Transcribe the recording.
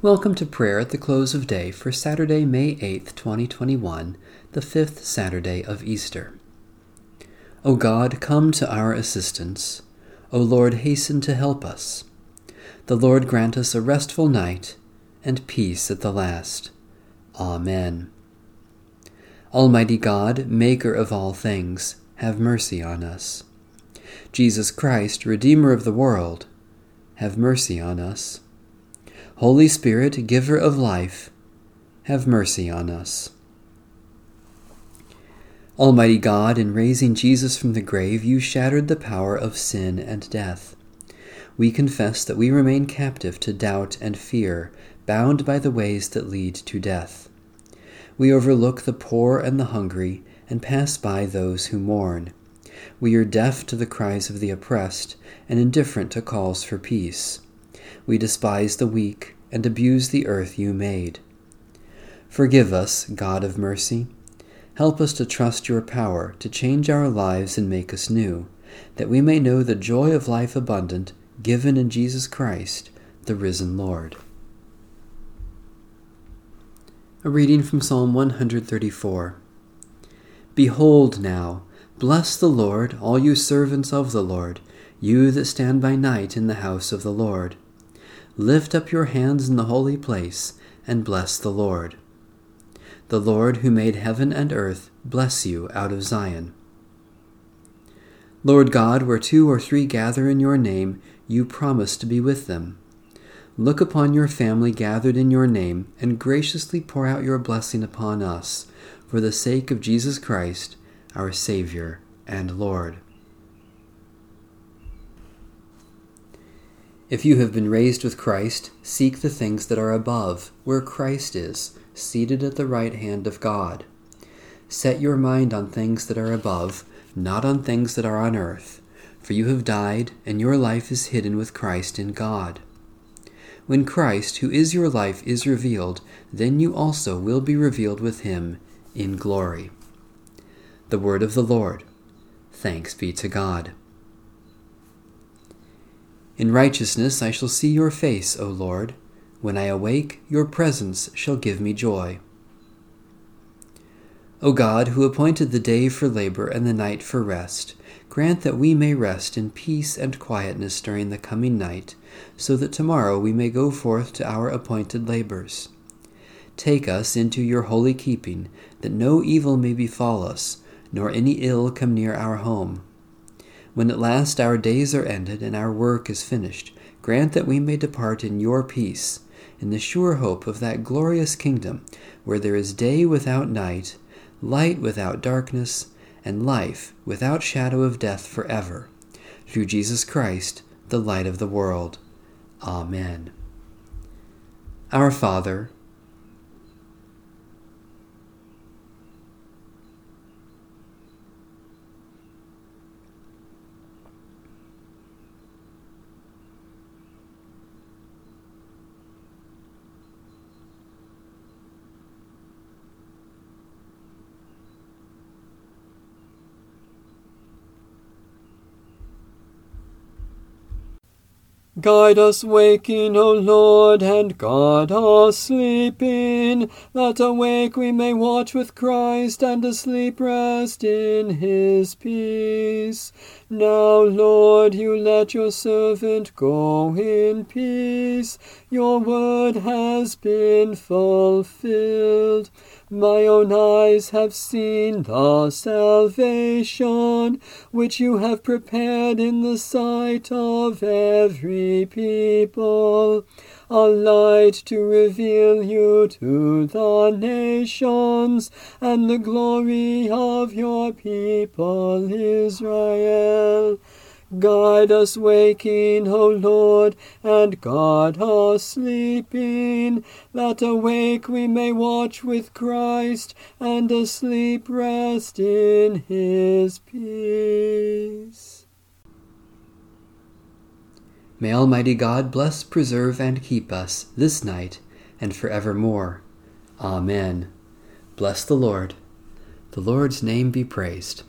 Welcome to prayer at the close of day for Saturday, May 8th, 2021, the fifth Saturday of Easter. O God, come to our assistance. O Lord, hasten to help us. The Lord grant us a restful night and peace at the last. Amen. Almighty God, Maker of all things, have mercy on us. Jesus Christ, Redeemer of the world, have mercy on us. Holy Spirit, giver of life, have mercy on us. Almighty God, in raising Jesus from the grave, you shattered the power of sin and death. We confess that we remain captive to doubt and fear, bound by the ways that lead to death. We overlook the poor and the hungry, and pass by those who mourn. We are deaf to the cries of the oppressed, and indifferent to calls for peace. We despise the weak and abuse the earth you made. Forgive us, God of mercy. Help us to trust your power to change our lives and make us new, that we may know the joy of life abundant given in Jesus Christ, the risen Lord. A reading from Psalm 134. Behold now, bless the Lord, all you servants of the Lord, you that stand by night in the house of the Lord. Lift up your hands in the holy place, and bless the Lord. The Lord who made heaven and earth bless you out of Zion. Lord God, where two or three gather in your name, you promise to be with them. Look upon your family gathered in your name, and graciously pour out your blessing upon us, for the sake of Jesus Christ, our Savior and Lord. If you have been raised with Christ, seek the things that are above, where Christ is, seated at the right hand of God. Set your mind on things that are above, not on things that are on earth, for you have died, and your life is hidden with Christ in God. When Christ, who is your life, is revealed, then you also will be revealed with him in glory. The word of the Lord. Thanks be to God. In righteousness I shall see your face, O Lord. When I awake, your presence shall give me joy. O God, who appointed the day for labor and the night for rest, grant that we may rest in peace and quietness during the coming night, so that tomorrow we may go forth to our appointed labors. Take us into your holy keeping, that no evil may befall us, nor any ill come near our home when at last our days are ended and our work is finished, grant that we may depart in your peace, in the sure hope of that glorious kingdom where there is day without night, light without darkness, and life without shadow of death forever. Through Jesus Christ, the light of the world. Amen. Our Father, Guide us waking, O Lord, and guard us sleeping, that awake we may watch with Christ, and asleep rest in his peace. Now, Lord, you let your servant go in peace. Your word has been fulfilled. My own eyes have seen the salvation which you have prepared in the sight of every people, a light to reveal you to the nations, and the glory of your people Israel. Guide us waking, O Lord, and guard us sleeping, that awake we may watch with Christ, and asleep rest in his peace. May Almighty God bless, preserve, and keep us this night and forevermore. Amen. Bless the Lord. The Lord's name be praised.